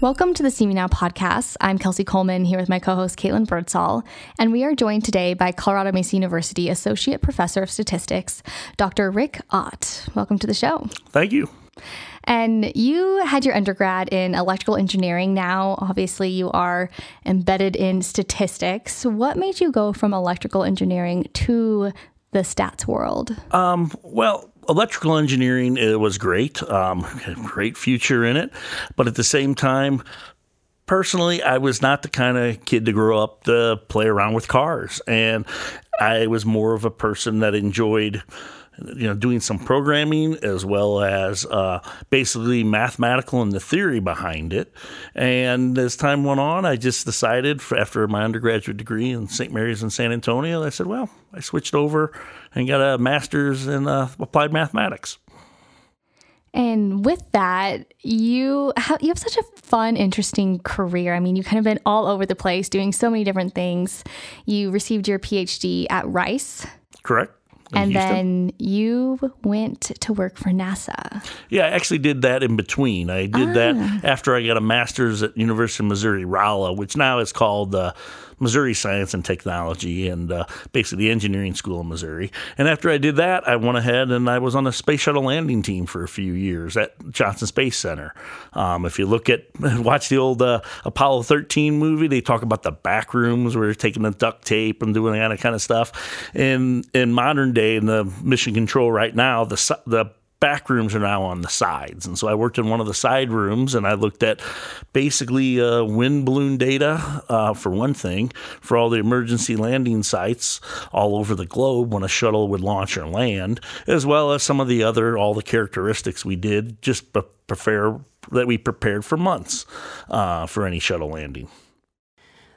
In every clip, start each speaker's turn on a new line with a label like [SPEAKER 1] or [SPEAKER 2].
[SPEAKER 1] Welcome to the CMU Now podcast. I'm Kelsey Coleman here with my co host Caitlin Birdsall, and we are joined today by Colorado Mesa University Associate Professor of Statistics, Dr. Rick Ott. Welcome to the show.
[SPEAKER 2] Thank you.
[SPEAKER 1] And you had your undergrad in electrical engineering. Now, obviously, you are embedded in statistics. What made you go from electrical engineering to the stats world?
[SPEAKER 2] Um, well, electrical engineering was great, um, great future in it, but at the same time, personally, I was not the kind of kid to grow up to play around with cars, and I was more of a person that enjoyed you know, doing some programming as well as uh, basically mathematical and the theory behind it. And as time went on, I just decided after my undergraduate degree in St. Mary's in San Antonio, I said, well, I switched over and got a master's in uh, applied mathematics.
[SPEAKER 1] And with that, you have you have such a fun, interesting career. I mean, you've kind of been all over the place, doing so many different things. You received your PhD at Rice.
[SPEAKER 2] Correct
[SPEAKER 1] and Houston. then you went to work for NASA.
[SPEAKER 2] Yeah, I actually did that in between. I did ah. that after I got a master's at University of Missouri Rolla, which now is called uh, Missouri Science and Technology and uh, basically the engineering school in Missouri. And after I did that, I went ahead and I was on the space shuttle landing team for a few years at Johnson Space Center. Um, if you look at, watch the old uh, Apollo 13 movie, they talk about the back rooms where they're taking the duct tape and doing that kind of stuff. In in modern day, in the mission control right now, the the back rooms are now on the sides. And so I worked in one of the side rooms and I looked at basically uh, wind balloon data, uh, for one thing, for all the emergency landing sites all over the globe when a shuttle would launch or land, as well as some of the other, all the characteristics we did just prepare that we prepared for months uh, for any shuttle landing.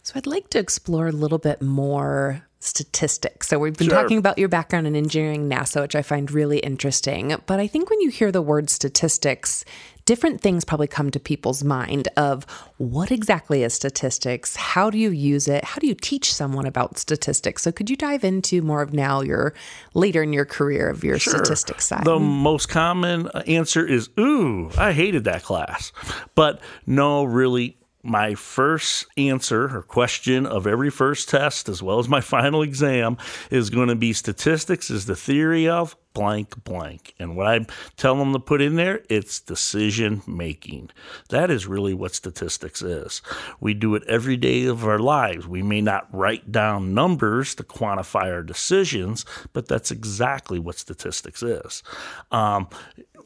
[SPEAKER 3] So I'd like to explore a little bit more statistics. So we've been
[SPEAKER 2] sure.
[SPEAKER 3] talking about your background in engineering NASA, which I find really interesting. But I think when you hear the word statistics, different things probably come to people's mind of what exactly is statistics? How do you use it? How do you teach someone about statistics? So could you dive into more of now your later in your career of your
[SPEAKER 2] sure.
[SPEAKER 3] statistics side?
[SPEAKER 2] The most common uh, answer is, ooh, I hated that class. But no, really, my first answer or question of every first test, as well as my final exam, is going to be statistics is the theory of blank blank. And what I tell them to put in there, it's decision making. That is really what statistics is. We do it every day of our lives. We may not write down numbers to quantify our decisions, but that's exactly what statistics is. Um,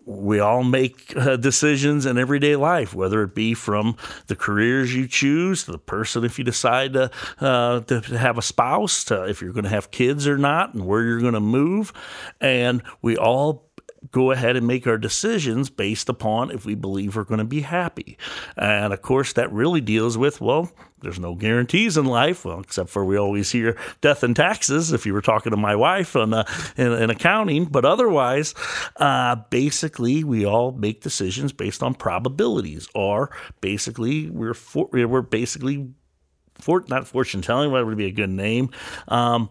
[SPEAKER 2] we all make uh, decisions in everyday life, whether it be from the careers you choose, the person if you decide to, uh, to have a spouse, to if you're going to have kids or not, and where you're going to move. And we all go ahead and make our decisions based upon if we believe we're going to be happy. And of course, that really deals with, well, there's no guarantees in life, well, except for we always hear death and taxes if you were talking to my wife on, uh, in, in, accounting. But otherwise, uh, basically, we all make decisions based on probabilities, or basically, we're, for, we're basically for, not fortune telling, what would be a good name? Um,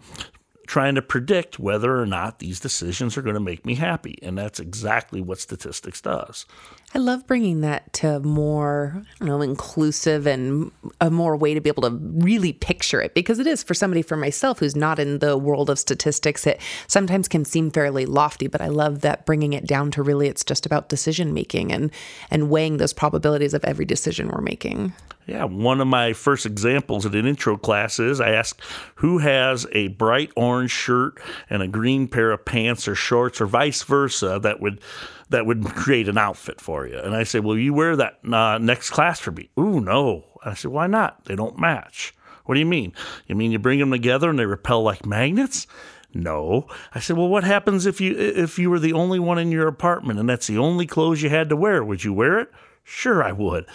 [SPEAKER 2] trying to predict whether or not these decisions are going to make me happy. And that's exactly what statistics does.
[SPEAKER 3] I love bringing that to more, don't know, inclusive and a more way to be able to really picture it because it is for somebody for myself who's not in the world of statistics. It sometimes can seem fairly lofty, but I love that bringing it down to really it's just about decision making and and weighing those probabilities of every decision we're making.
[SPEAKER 2] Yeah, one of my first examples in an intro class is I asked who has a bright orange shirt and a green pair of pants or shorts or vice versa that would that would create an outfit for you. And I said, Well, you wear that uh, next class for me? Ooh, no. I said, Why not? They don't match. What do you mean? You mean you bring them together and they repel like magnets? No. I said, well, what happens if you if you were the only one in your apartment and that's the only clothes you had to wear? Would you wear it? Sure, I would.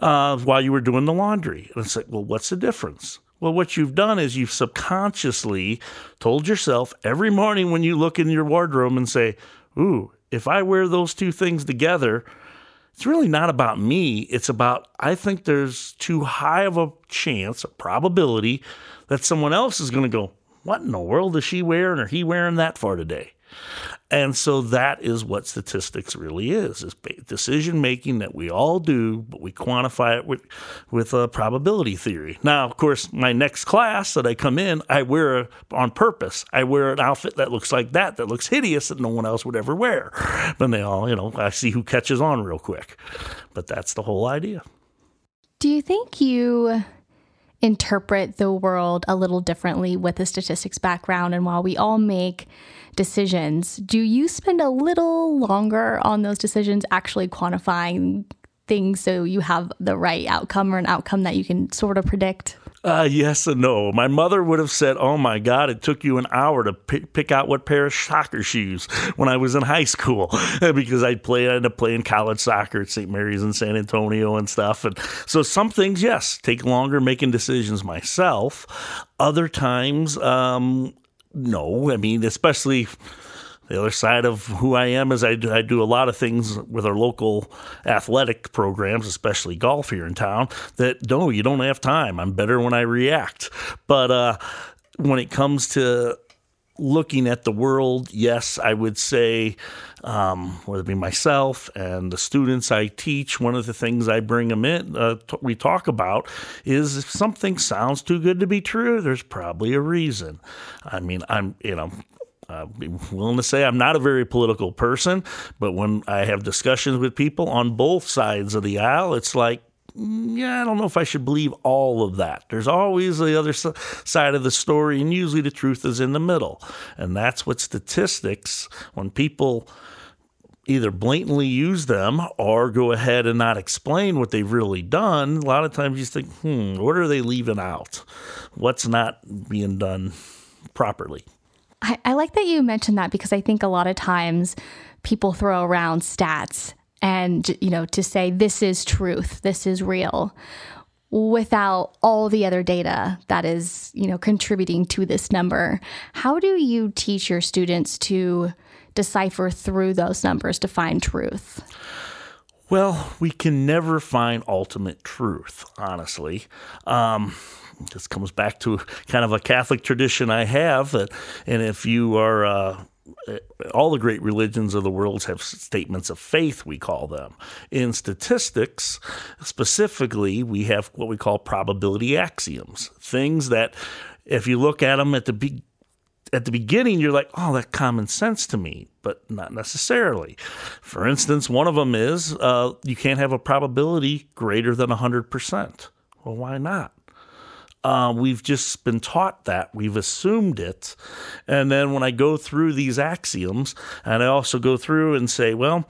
[SPEAKER 2] Uh, while you were doing the laundry, and it's like, well, what's the difference? Well, what you've done is you've subconsciously told yourself every morning when you look in your wardrobe and say, "Ooh, if I wear those two things together, it's really not about me. It's about, I think there's too high of a chance, a probability that someone else is going to go, What in the world is she wearing or he wearing that for today? And so that is what statistics really is, is decision making that we all do, but we quantify it with, with a probability theory. Now, of course, my next class that I come in, I wear a, on purpose. I wear an outfit that looks like that, that looks hideous that no one else would ever wear. But they all, you know, I see who catches on real quick. But that's the whole idea.
[SPEAKER 1] Do you think you interpret the world a little differently with a statistics background? And while we all make decisions, do you spend a little longer on those decisions actually quantifying things so you have the right outcome or an outcome that you can sort of predict?
[SPEAKER 2] Uh, yes and no. My mother would have said, "Oh my God, it took you an hour to p- pick out what pair of soccer shoes when I was in high school because I played, I ended up playing college soccer at St. Mary's in San Antonio and stuff." And so some things, yes, take longer making decisions myself. Other times, um, no. I mean, especially the other side of who I am is I do, I do a lot of things with our local athletic programs, especially golf here in town. That no, you don't have time. I'm better when I react. But uh, when it comes to looking at the world, yes, I would say, um, whether it be myself and the students I teach, one of the things I bring them in, uh, t- we talk about is if something sounds too good to be true, there's probably a reason. I mean, I'm, you know, I'm willing to say I'm not a very political person, but when I have discussions with people on both sides of the aisle, it's like, mm, yeah, I don't know if I should believe all of that. There's always the other side of the story, and usually the truth is in the middle. And that's what statistics, when people either blatantly use them or go ahead and not explain what they've really done, a lot of times you think, hmm, what are they leaving out? What's not being done properly?
[SPEAKER 1] I, I like that you mentioned that because I think a lot of times people throw around stats and, you know, to say this is truth, this is real without all the other data that is, you know, contributing to this number. How do you teach your students to decipher through those numbers to find truth?
[SPEAKER 2] Well, we can never find ultimate truth, honestly. Um, this comes back to kind of a Catholic tradition I have. that, and if you are, uh, all the great religions of the world have statements of faith, we call them. In statistics, specifically, we have what we call probability axioms, things that if you look at them at the be- at the beginning, you're like, oh, that common sense to me, but not necessarily. For instance, one of them is uh, you can't have a probability greater than 100%. Well, why not? Uh, we've just been taught that. We've assumed it. And then when I go through these axioms, and I also go through and say, well,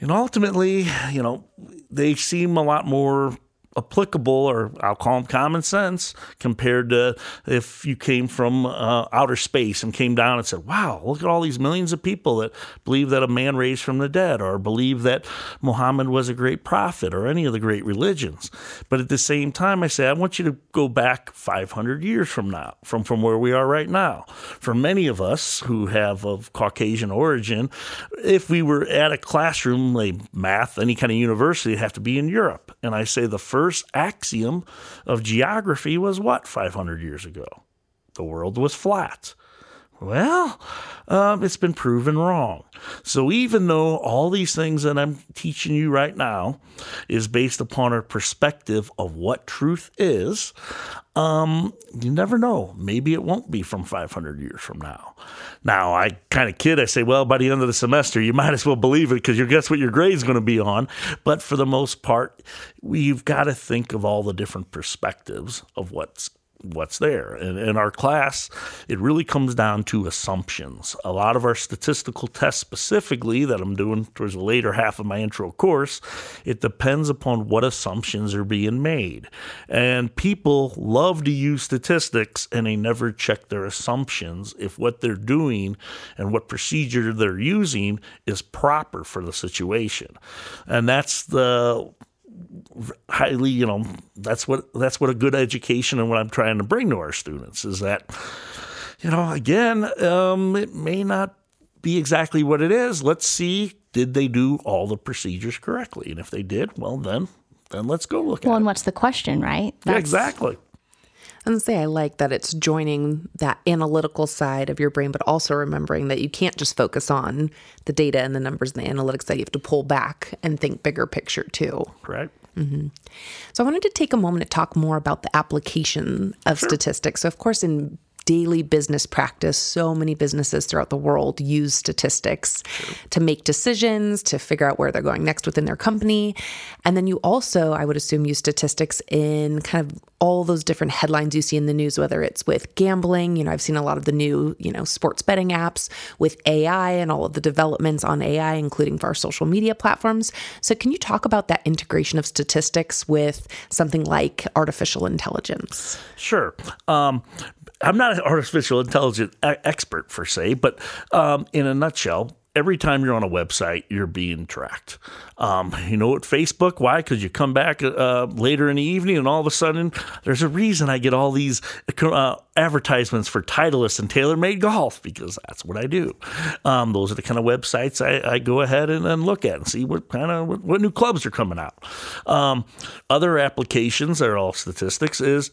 [SPEAKER 2] and ultimately, you know, they seem a lot more applicable, or I'll call them common sense, compared to if you came from uh, outer space and came down and said, Wow, look at all these millions of people that believe that a man raised from the dead, or believe that Muhammad was a great prophet, or any of the great religions. But at the same time, I say, I want you to go back 500 years from now, from, from where we are right now. For many of us who have of Caucasian origin, if we were at a classroom, like math, any kind of university, it'd have to be in Europe. And I say the first first axiom of geography was what 500 years ago? The world was flat. Well, um, it's been proven wrong. So even though all these things that I'm teaching you right now is based upon a perspective of what truth is, um, you never know. Maybe it won't be from 500 years from now. Now, I kind of kid. I say, well, by the end of the semester, you might as well believe it because you guess what your grade's going to be on. But for the most part, we've got to think of all the different perspectives of what's what's there. And in our class, it really comes down to assumptions. A lot of our statistical tests, specifically, that I'm doing towards the later half of my intro course, it depends upon what assumptions are being made. And people love to use statistics and they never check their assumptions if what they're doing and what procedure they're using is proper for the situation. And that's the highly, you know, that's what that's what a good education and what I'm trying to bring to our students is that, you know, again, um, it may not be exactly what it is. Let's see, did they do all the procedures correctly? And if they did, well, then then let's go look at.
[SPEAKER 1] well,
[SPEAKER 2] at
[SPEAKER 1] and
[SPEAKER 2] it.
[SPEAKER 1] what's the question, right?
[SPEAKER 2] yeah, exactly.
[SPEAKER 3] And say I like that it's joining that analytical side of your brain, but also remembering that you can't just focus on the data and the numbers and the analytics, that you have to pull back and think bigger picture too.
[SPEAKER 2] Correct. Mm-hmm.
[SPEAKER 3] So I wanted to take a moment to talk more about the application of statistics. So, of course, in daily business practice, so many businesses throughout the world use statistics to make decisions, to figure out where they're going next within their company. And then you also, I would assume, use statistics in kind of all those different headlines you see in the news, whether it's with gambling. You know, I've seen a lot of the new, you know, sports betting apps with AI and all of the developments on AI, including for our social media platforms. So, can you talk about that integration of statistics with something like artificial intelligence?
[SPEAKER 2] Sure. Um, I'm not an artificial intelligence expert per se, but um, in a nutshell, every time you're on a website, you're being tracked. Um, you know what Facebook? Why? Because you come back uh, later in the evening, and all of a sudden, there's a reason I get all these uh, advertisements for Titleist and TaylorMade golf because that's what I do. Um, those are the kind of websites I, I go ahead and, and, look at and see what kind of what, what new clubs are coming out. Um, other applications are all statistics is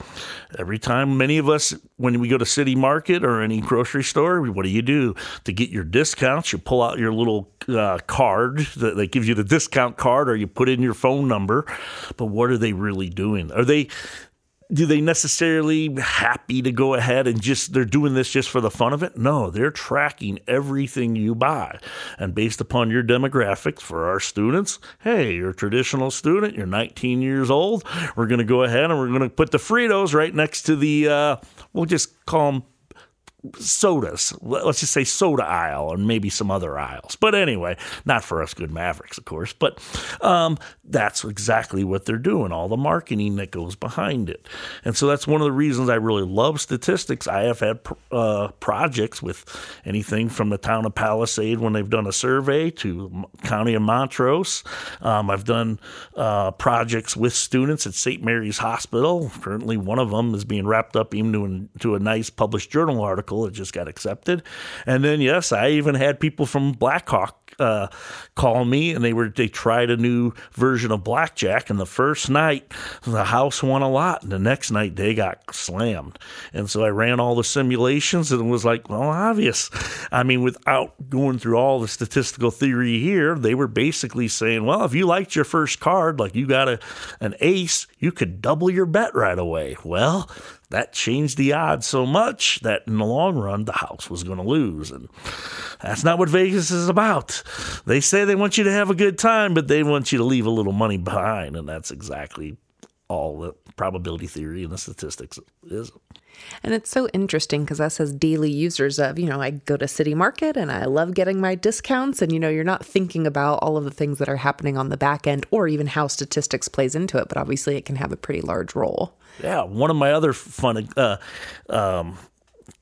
[SPEAKER 2] every time many of us when we go to City Market or any grocery store, what do you do to get your discounts? You pull out your little uh, card that, that gives you the discount card, or you put in your phone number. But what are they really doing? Are they do they necessarily happy to go ahead and just they're doing this just for the fun of it? No, they're tracking everything you buy. And based upon your demographics for our students, hey, you're a traditional student, you're 19 years old, we're going to go ahead and we're going to put the Fritos right next to the uh, we'll just call them sodas. Let's just say soda aisle and maybe some other aisles. But anyway, not for us good Mavericks, of course. But um, that's exactly what they're doing, all the marketing that goes behind it. And so that's one of the reasons I really love statistics. I have had uh, projects with anything from the town of Palisade when they've done a survey to county of Montrose. Um, I've done uh, projects with students at St. Mary's Hospital. Currently, one of them is being wrapped up even an, to a nice published journal article. It just got accepted. And then, yes, I even had people from Black Hawk uh, call me, and they were they tried a new version of blackjack. And the first night, the house won a lot, and the next night they got slammed. And so I ran all the simulations, and it was like, well, obvious. I mean, without going through all the statistical theory here, they were basically saying, well, if you liked your first card, like you got a an ace, you could double your bet right away. Well, that changed the odds so much that in the long run, the house was going to lose. And that's not what Vegas is about. They say they want you to have a good time, but they want you to leave a little money behind. And that's exactly all the probability theory and the statistics is.
[SPEAKER 3] And it's so interesting because us as daily users of, you know, I go to City Market and I love getting my discounts. And, you know, you're not thinking about all of the things that are happening on the back end or even how statistics plays into it. But obviously, it can have a pretty large role.
[SPEAKER 2] Yeah. One of my other fun uh, um,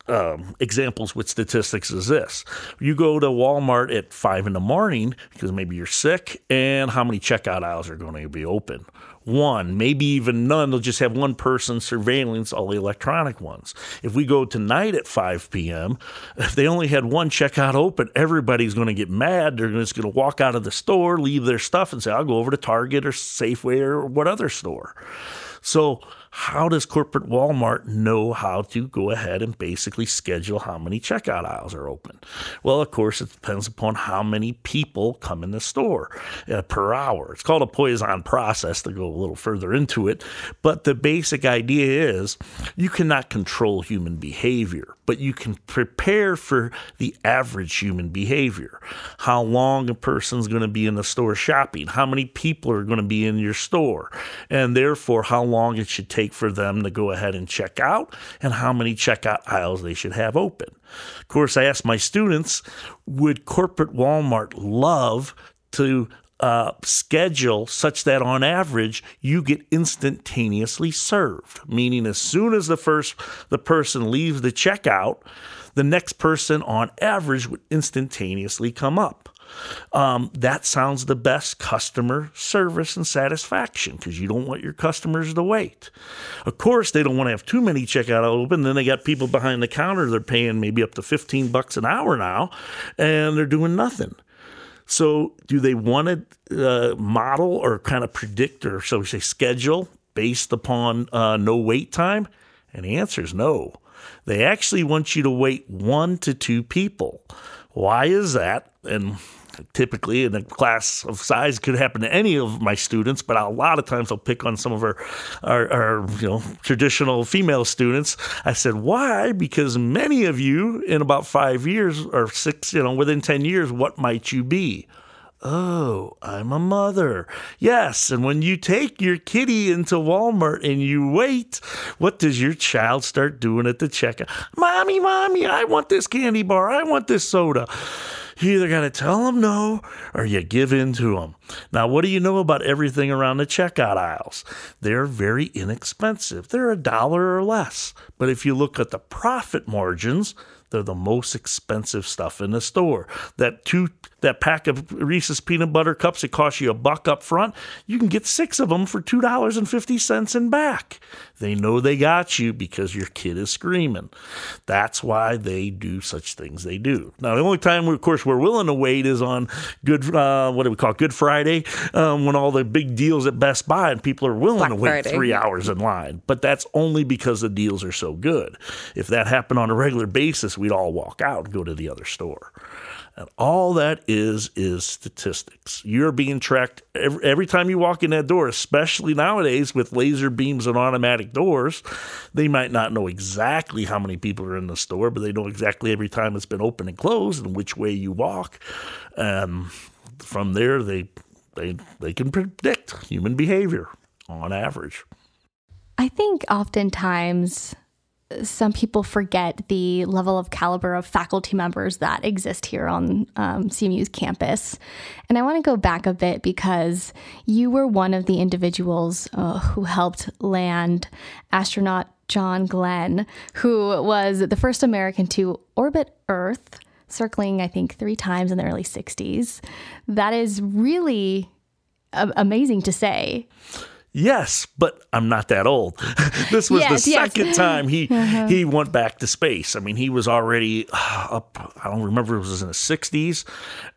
[SPEAKER 2] um, examples with statistics is this. You go to Walmart at five in the morning because maybe you're sick, and how many checkout aisles are going to be open? One, maybe even none. They'll just have one person surveillance all the electronic ones. If we go tonight at 5 p.m., if they only had one checkout open, everybody's going to get mad. They're just going to walk out of the store, leave their stuff, and say, I'll go over to Target or Safeway or what other store. So, how does corporate Walmart know how to go ahead and basically schedule how many checkout aisles are open? Well, of course, it depends upon how many people come in the store uh, per hour. It's called a Poisson process to go a little further into it. But the basic idea is you cannot control human behavior, but you can prepare for the average human behavior. How long a person's going to be in the store shopping, how many people are going to be in your store, and therefore how long it should take for them to go ahead and check out and how many checkout aisles they should have open. Of course, I asked my students would corporate Walmart love to uh, schedule such that on average you get instantaneously served, meaning as soon as the first the person leaves the checkout, the next person on average would instantaneously come up. Um, that sounds the best customer service and satisfaction because you don't want your customers to wait. Of course, they don't want to have too many checkout open. Then they got people behind the counter they're paying maybe up to 15 bucks an hour now, and they're doing nothing. So, do they want to uh, model or kind of predict or so we say schedule based upon uh, no wait time? And the answer is no. They actually want you to wait one to two people. Why is that? And typically in a class of size could happen to any of my students but a lot of times i'll pick on some of our, our, our, you know traditional female students i said why because many of you in about five years or six you know within 10 years what might you be Oh, I'm a mother. Yes, and when you take your kitty into Walmart and you wait, what does your child start doing at the checkout? Mommy, mommy, I want this candy bar. I want this soda. You either got to tell them no or you give in to them. Now, what do you know about everything around the checkout aisles? They're very inexpensive. They're a dollar or less. But if you look at the profit margins, they're the most expensive stuff in the store. That two that pack of Reese's peanut butter cups it costs you a buck up front, you can get six of them for two dollars and fifty cents in back. They know they got you because your kid is screaming. That's why they do such things they do. Now the only time, of course, we're willing to wait is on Good uh, what do we call it? Good Friday um, when all the big deals at Best Buy and people are willing Black to wait Friday. three hours in line. But that's only because the deals are so good. If that happened on a regular basis, we'd all walk out and go to the other store. And all that is is statistics. You're being tracked every, every, time you walk in that door, especially nowadays with laser beams and automatic doors. They might not know exactly how many people are in the store, but they know exactly every time it's been open and closed and which way you walk. And from there, they they they can predict human behavior on average.
[SPEAKER 1] I think oftentimes some people forget the level of caliber of faculty members that exist here on um, CMU's campus. And I want to go back a bit because you were one of the individuals uh, who helped land astronaut John Glenn, who was the first American to orbit Earth, circling, I think, three times in the early 60s. That is really amazing to say.
[SPEAKER 2] Yes, but I'm not that old. this was yes, the second time he uh-huh. he went back to space. I mean, he was already uh, up. I don't remember. It was in the 60s,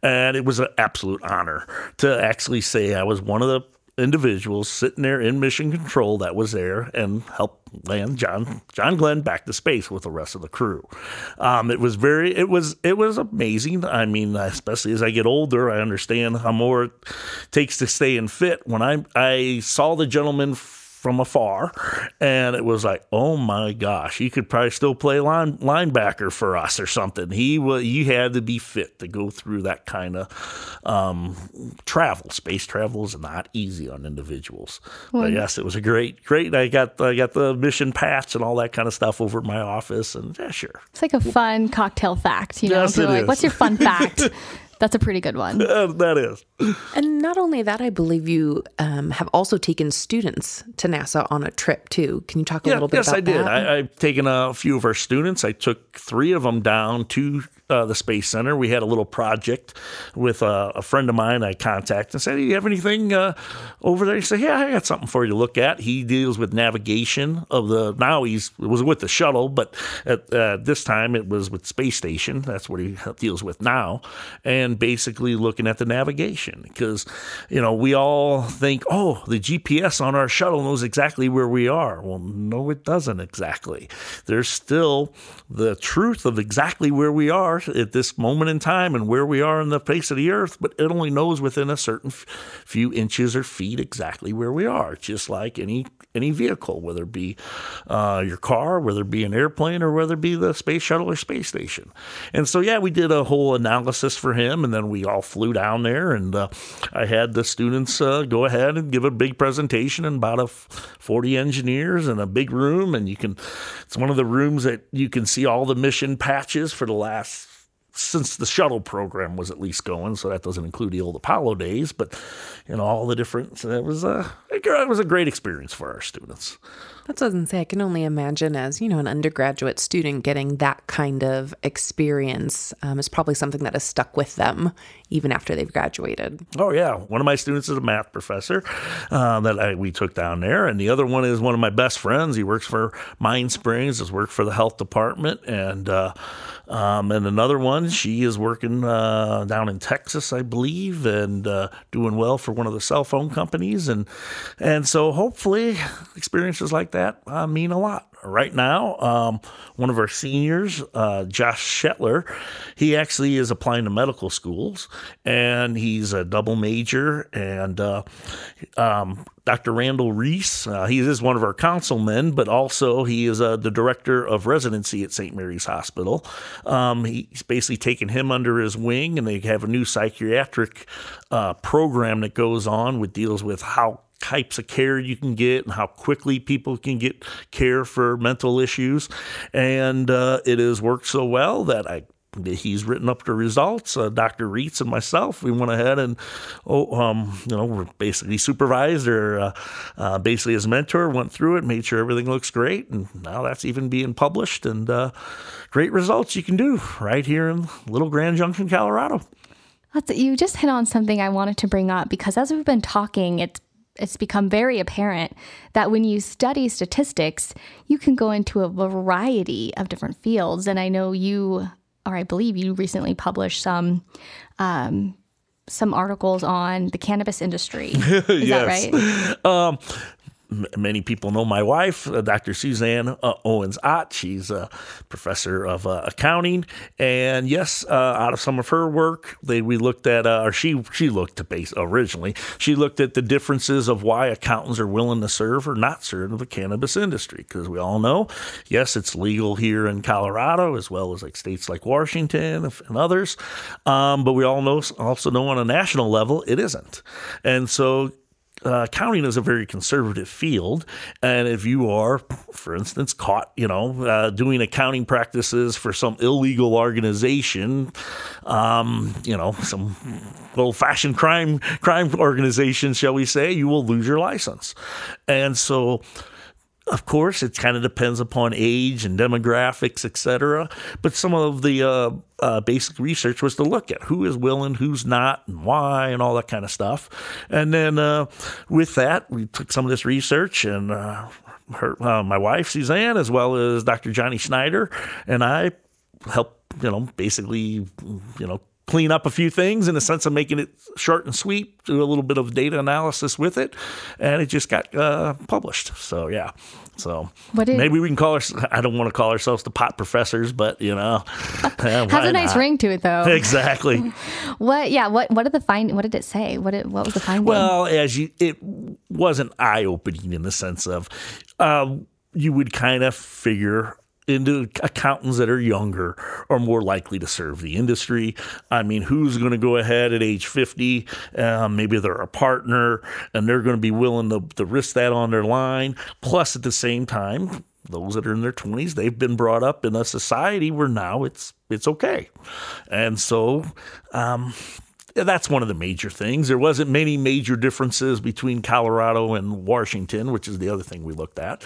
[SPEAKER 2] and it was an absolute honor to actually say I was one of the individuals sitting there in mission control that was there and helped land John John Glenn back to space with the rest of the crew. Um, it was very it was it was amazing. I mean, especially as I get older, I understand how more it takes to stay in fit. When I I saw the gentleman from afar, and it was like, oh my gosh, he could probably still play line, linebacker for us or something. He was, you had to be fit to go through that kind of um, travel. Space travel is not easy on individuals. Well, but yes, it was a great, great. I got, I got the mission patch and all that kind of stuff over at my office, and yeah, sure.
[SPEAKER 1] It's like a fun cocktail fact, you know. Yes, it like, is. What's your fun fact? That's a pretty good one.
[SPEAKER 2] that is.
[SPEAKER 3] And not only that, I believe you um, have also taken students to NASA on a trip too. Can you talk a
[SPEAKER 2] yeah,
[SPEAKER 3] little bit
[SPEAKER 2] yes,
[SPEAKER 3] about
[SPEAKER 2] that? Yes,
[SPEAKER 3] I
[SPEAKER 2] did. I, have taken a few of our students. I took three of them down to uh, the Space Center. We had a little project with a, a friend of mine I contacted and said, Do you have anything uh, over there? He said, Yeah, I got something for you to look at. He deals with navigation of the, now he's, it was with the shuttle, but at uh, this time it was with Space Station. That's what he deals with now. And basically looking at the navigation because, you know, we all think, Oh, the GPS on our shuttle knows exactly where we are. Well, no, it doesn't exactly. There's still the truth of exactly where we are at this moment in time and where we are in the face of the earth, but it only knows within a certain few inches or feet exactly where we are, just like any any vehicle, whether it be uh, your car, whether it be an airplane, or whether it be the space shuttle or space station. And so, yeah, we did a whole analysis for him, and then we all flew down there, and uh, I had the students uh, go ahead and give a big presentation and about a f- 40 engineers in a big room, and you can. It's one of the rooms that you can see all the mission patches for the last since the shuttle program was at least going, so that doesn't include the old Apollo days, but you know all the different. So uh, it was a it was a great experience for our students.
[SPEAKER 3] That's what I was say. I can only imagine as, you know, an undergraduate student getting that kind of experience um, is probably something that has stuck with them even after they've graduated.
[SPEAKER 2] Oh, yeah. One of my students is a math professor uh, that I, we took down there. And the other one is one of my best friends. He works for Mind Springs, has worked for the health department. And, uh, um, and another one, she is working uh, down in Texas, I believe, and uh, doing well for one of the cell phone companies. And, and so hopefully experiences like that uh, mean a lot. right now, um, one of our seniors, uh, Josh Shetler, he actually is applying to medical schools, and he's a double major. And uh, um, Dr. Randall Reitz, uh, he is one of our councilmen, but also he is uh, the director of residency at St. Mary's Hospital. Um, he's basically taken him under his wing, and they have a new psychiatric uh, program that goes on with deals with how types of care you can get and how quickly people can get care for mental issues. And uh, it has worked so well that I he's written up the results. Uh, Dr. Reitz and myself, we went ahead and, oh, um, you know, we're basically supervised or uh, uh, basically his mentor, went through it, made sure everything looks great. And now that's even being published and uh, great results you can do right here in Little Grand Junction, Colorado.
[SPEAKER 1] You just hit on something I wanted to bring up because as we've been talking, it's it's become very apparent that when you study statistics, you can go into a variety of different fields. And I know you, or I believe you recently published some. Um, some articles on the cannabis industry. Is that right?
[SPEAKER 2] Um, many people know my wife, uh, Dr. Suzanne uh, Owens Ott. She's a professor of uh, accounting, and yes, uh, out of some of her work, they we looked at, uh, or she she looked at base originally. She looked at the differences of why accountants are willing to serve or not serve the cannabis industry, because we all know, yes, it's legal here in Colorado as well as like states like Washington and others, um, but we all know also know on a national level it isn't, and so uh, accounting is a very conservative field, and if you are, for instance, caught, you know, uh, doing accounting practices for some illegal organization, um, you know, some old-fashioned crime crime organization, shall we say, you will lose your license, and so of course, it kind of depends upon age and demographics, etc. But some of the uh, uh, basic research was to look at who is willing, who's not, and why, and all that kind of stuff. And then uh, with that, we took some of this research and uh, her, uh, my wife Suzanne, as well as Dr. Johnny Schneider, and I helped you know basically you know clean up a few things in the sense of making it short and sweet, do a little bit of data analysis with it, and it just got uh, published. So yeah, so maybe we can call our. I don't want to call ourselves the pot professors, but you know,
[SPEAKER 1] has a nice not? ring to it though.
[SPEAKER 2] Exactly.
[SPEAKER 1] what? Yeah. What? What did the find? What did it say? What? Did, what was the finding?
[SPEAKER 2] Well, as you, it wasn't eye opening in the sense of. Uh, you would kind of figure into accountants that are younger are more likely to serve the industry. I mean, who's going to go ahead at age 50? Um, maybe they're a partner and they're going to be willing to, to risk that on their line. Plus, at the same time, those that are in their 20s, they've been brought up in a society where now it's it's okay. And so, um, that's one of the major things. There wasn't many major differences between Colorado and Washington, which is the other thing we looked at.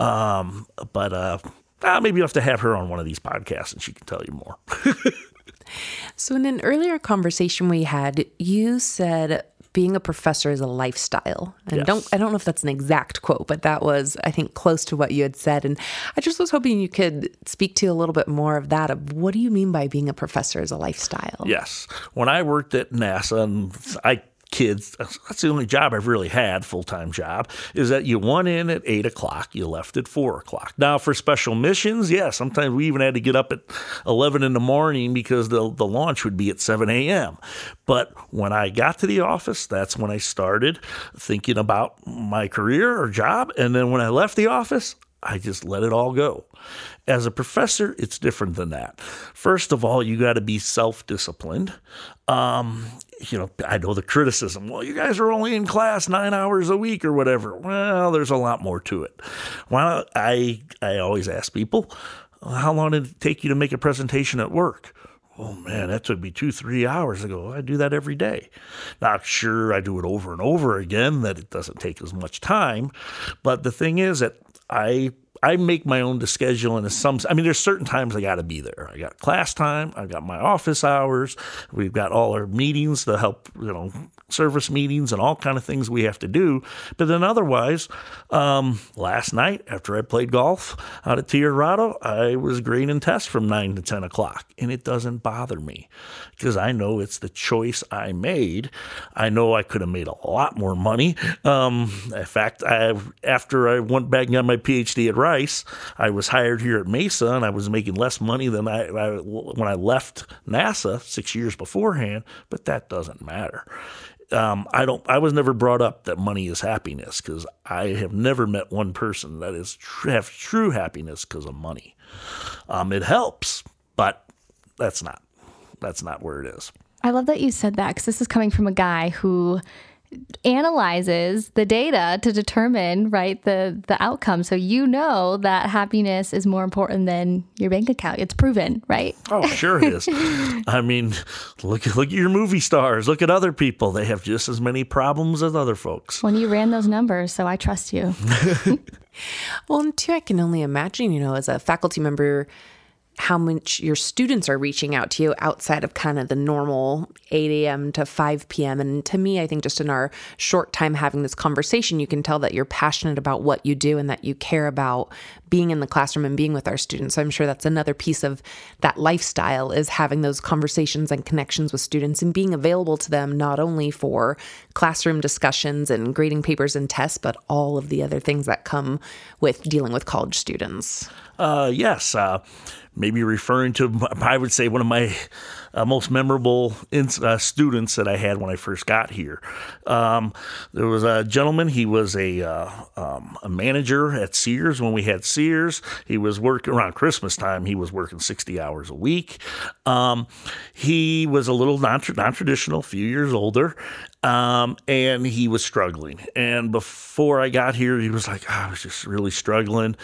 [SPEAKER 2] Um, but uh, uh, maybe you'll have to have her on one of these podcasts and she can tell you more.
[SPEAKER 3] so, in an earlier conversation we had, you said being a professor is a lifestyle. And yes. don't I don't know if that's an exact quote, but that was I think close to what you had said. And I just was hoping you could speak to a little bit more of that. Of what do you mean by being a professor is a lifestyle?
[SPEAKER 2] Yes. When I worked at NASA, and I kids. That's the only job I've really had, full time job, is that you went in at eight o'clock, you left at four o'clock. Now, for special missions, yeah, sometimes we even had to get up at 11 in the morning because the, the launch would be at 7 a.m. But when I got to the office, that's when I started thinking about my career or job. And then when I left the office, I just let it all go. As a professor, it's different than that. First of all, you got to be self disciplined. Um, you know, I know the criticism. Well, you guys are only in class nine hours a week or whatever. Well, there's a lot more to it. Why I I always ask people, how long did it take you to make a presentation at work? Oh man, that took me two, three hours ago. I do that every day. Not sure I do it over and over again, that it doesn't take as much time. But the thing is that I I make my own schedule and some I mean there's certain times I got to be there. I got class time, I've got my office hours, we've got all our meetings to help, you know, service meetings and all kind of things we have to do. But then otherwise, um, last night after I played golf out at Tiara Rado, I was grading tests from nine to ten o'clock, and it doesn't bother me because I know it's the choice I made. I know I could have made a lot more money. Um, in fact, I after I went back and got my PhD at Rice, I was hired here at Mesa, and I was making less money than I, I when I left NASA six years beforehand. But that doesn't matter um, I don't. I was never brought up that money is happiness because I have never met one person that is have true happiness because of money. Um, it helps, but that's not. That's not where it is.
[SPEAKER 1] I love that you said that because this is coming from a guy who analyzes the data to determine right the the outcome. So you know that happiness is more important than your bank account. It's proven right?
[SPEAKER 2] Oh sure it is. I mean look look at your movie stars. Look at other people. They have just as many problems as other folks.
[SPEAKER 1] When you ran those numbers so i trust you.
[SPEAKER 3] Well and two i can only imagine you know as a faculty member how much your students are reaching out to you outside of kind of the normal 8 a.m. to 5 p.m. And to me, I think just in our short time having this conversation, you can tell that you're passionate about what you do and that you care about being in the classroom and being with our students. So I'm sure that's another piece of that lifestyle is having those conversations and connections with students and being available to them not only for classroom discussions and grading papers and tests, but all of the other things that come with dealing with college students.
[SPEAKER 2] Uh, yes. Uh, maybe referring to, I would say, one of my uh, most memorable in, uh, students that I had when I first got here. Um, there was a gentleman, he was a, uh, um, a manager at Sears when we had Sears. He was working around Christmas time, he was working 60 hours a week. Um, he was a little non traditional, few years older. Um, and he was struggling. And before I got here, he was like, oh, I was just really struggling.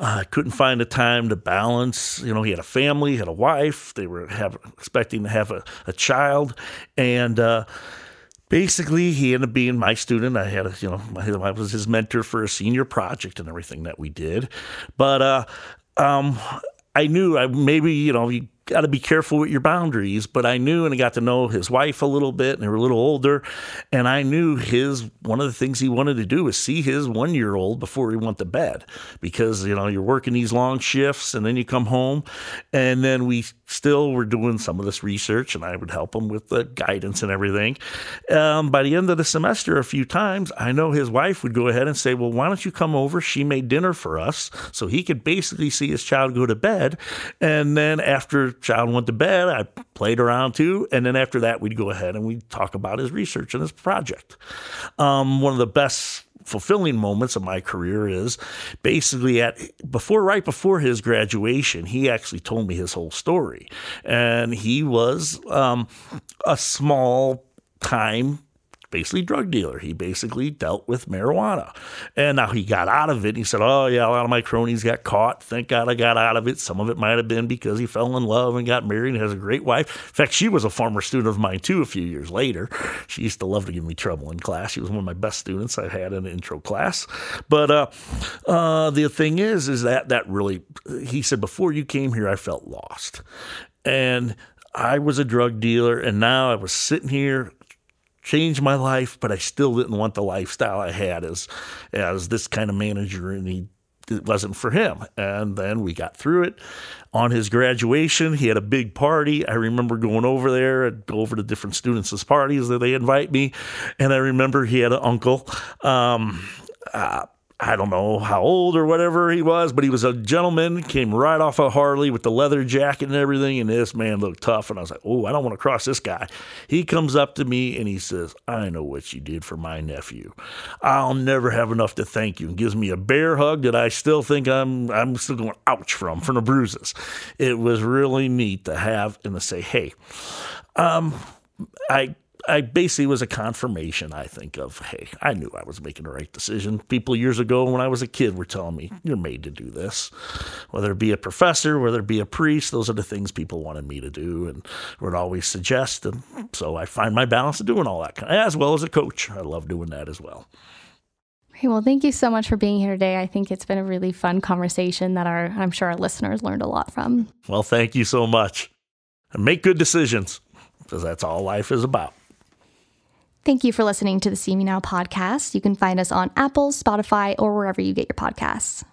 [SPEAKER 2] I uh, couldn't find the time to balance. You know, he had a family, had a wife. They were have, expecting to have a, a child, and uh, basically he ended up being my student. I had, a, you know, I was his mentor for a senior project and everything that we did. But uh, um, I knew I maybe you know got to be careful with your boundaries. But I knew, and I got to know his wife a little bit, and they were a little older. And I knew his one of the things he wanted to do was see his one year old before he went to bed, because you know you're working these long shifts, and then you come home, and then we still were doing some of this research, and I would help him with the guidance and everything. Um, by the end of the semester, a few times, I know his wife would go ahead and say, "Well, why don't you come over? She made dinner for us, so he could basically see his child go to bed, and then after." Child went to bed, I played around too. And then after that, we'd go ahead and we'd talk about his research and his project. Um, one of the best fulfilling moments of my career is basically at before right before his graduation he actually told me his whole story and he was um, a small time basically drug dealer. He basically dealt with marijuana. And now he got out of it. He said, Oh, yeah, a lot of my cronies got caught. Thank God I got out of it. Some of it might have been because he fell in love and got married and has a great wife. In fact, she was a former student of mine too a few years later. She used to love to give me trouble in class. She was one of my best students I had in an intro class. But uh, uh, the thing is, is that that really, he said, before you came here, I felt lost. And I was a drug dealer, and now I was sitting here changed my life, but I still didn't want the lifestyle I had as as this kind of manager, and he it wasn't for him. And then we got through it. On his graduation, he had a big party. I remember going over there and go over to different students' parties that they invite me, and I remember he had an uncle. Um, uh, I don't know how old or whatever he was, but he was a gentleman, came right off a Harley with the leather jacket and everything. And this man looked tough. And I was like, oh, I don't want to cross this guy. He comes up to me and he says, I know what you did for my nephew. I'll never have enough to thank you. And gives me a bear hug that I still think I'm, I'm still going ouch from, from the bruises. It was really neat to have and to say, hey, um, I I basically was a confirmation, I think, of hey, I knew I was making the right decision. People years ago when I was a kid were telling me, You're made to do this. Whether it be a professor, whether it be a priest, those are the things people wanted me to do and would always suggest. And so I find my balance of doing all that, as well as a coach. I love doing that as well.
[SPEAKER 1] Hey, well, thank you so much for being here today. I think it's been a really fun conversation that our I'm sure our listeners learned a lot from.
[SPEAKER 2] Well, thank you so much. And make good decisions because that's all life is about.
[SPEAKER 1] Thank you for listening to the CMU Now podcast. You can find us on Apple, Spotify, or wherever you get your podcasts.